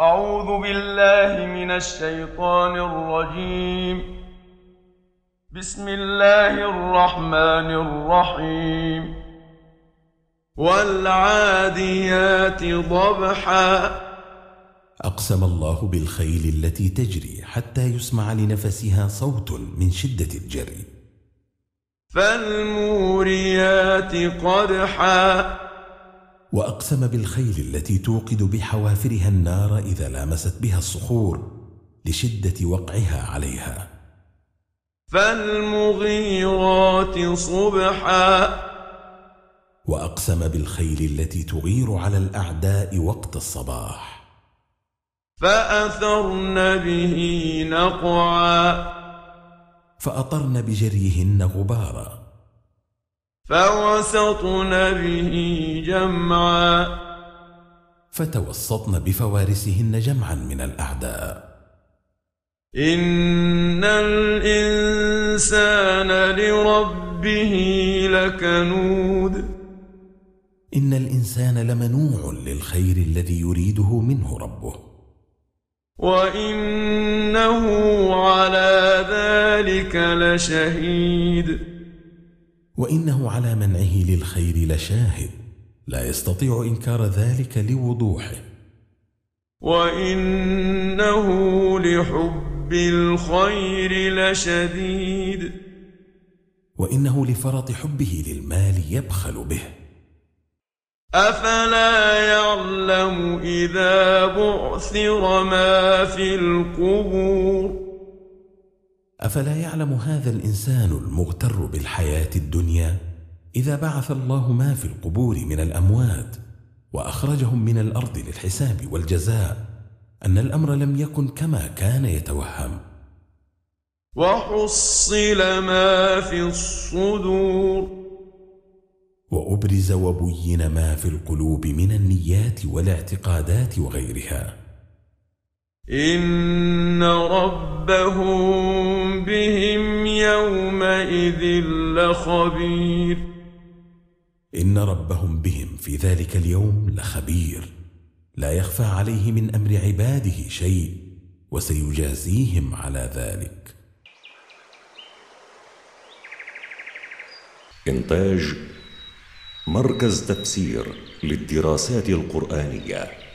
أعوذ بالله من الشيطان الرجيم. بسم الله الرحمن الرحيم. والعاديات ضبحا. أقسم الله بالخيل التي تجري حتى يسمع لنفسها صوت من شدة الجري. فالموريات قدحا. وأقسم بالخيل التي توقد بحوافرها النار إذا لامست بها الصخور لشدة وقعها عليها. فالمغيرات صبحا. وأقسم بالخيل التي تغير على الأعداء وقت الصباح. فأثرن به نقعا. فأطرن بجريهن غبارا. فوسطن به جمعا. فتوسطن بفوارسهن جمعا من الأعداء. إن الإنسان لربه لكنود. إن الإنسان لمنوع للخير الذي يريده منه ربه. وإنه على ذلك لشهيد. وإنه على منعه للخير لشاهد لا يستطيع إنكار ذلك لوضوحه. وإنه لحب الخير لشديد. وإنه لفرط حبه للمال يبخل به. أفلا يعلم إذا بعثر ما في القبور؟ افلا يعلم هذا الإنسان المغتر بالحياة الدنيا إذا بعث الله ما في القبور من الأموات وأخرجهم من الأرض للحساب والجزاء أن الأمر لم يكن كما كان يتوهم. وحصل ما في الصدور. وأبرز وبين ما في القلوب من النيات والاعتقادات وغيرها. إن ربهم بهم يومئذ لخبير. إن ربهم بهم في ذلك اليوم لخبير. لا يخفى عليه من أمر عباده شيء وسيجازيهم على ذلك. إنتاج مركز تفسير للدراسات القرآنية.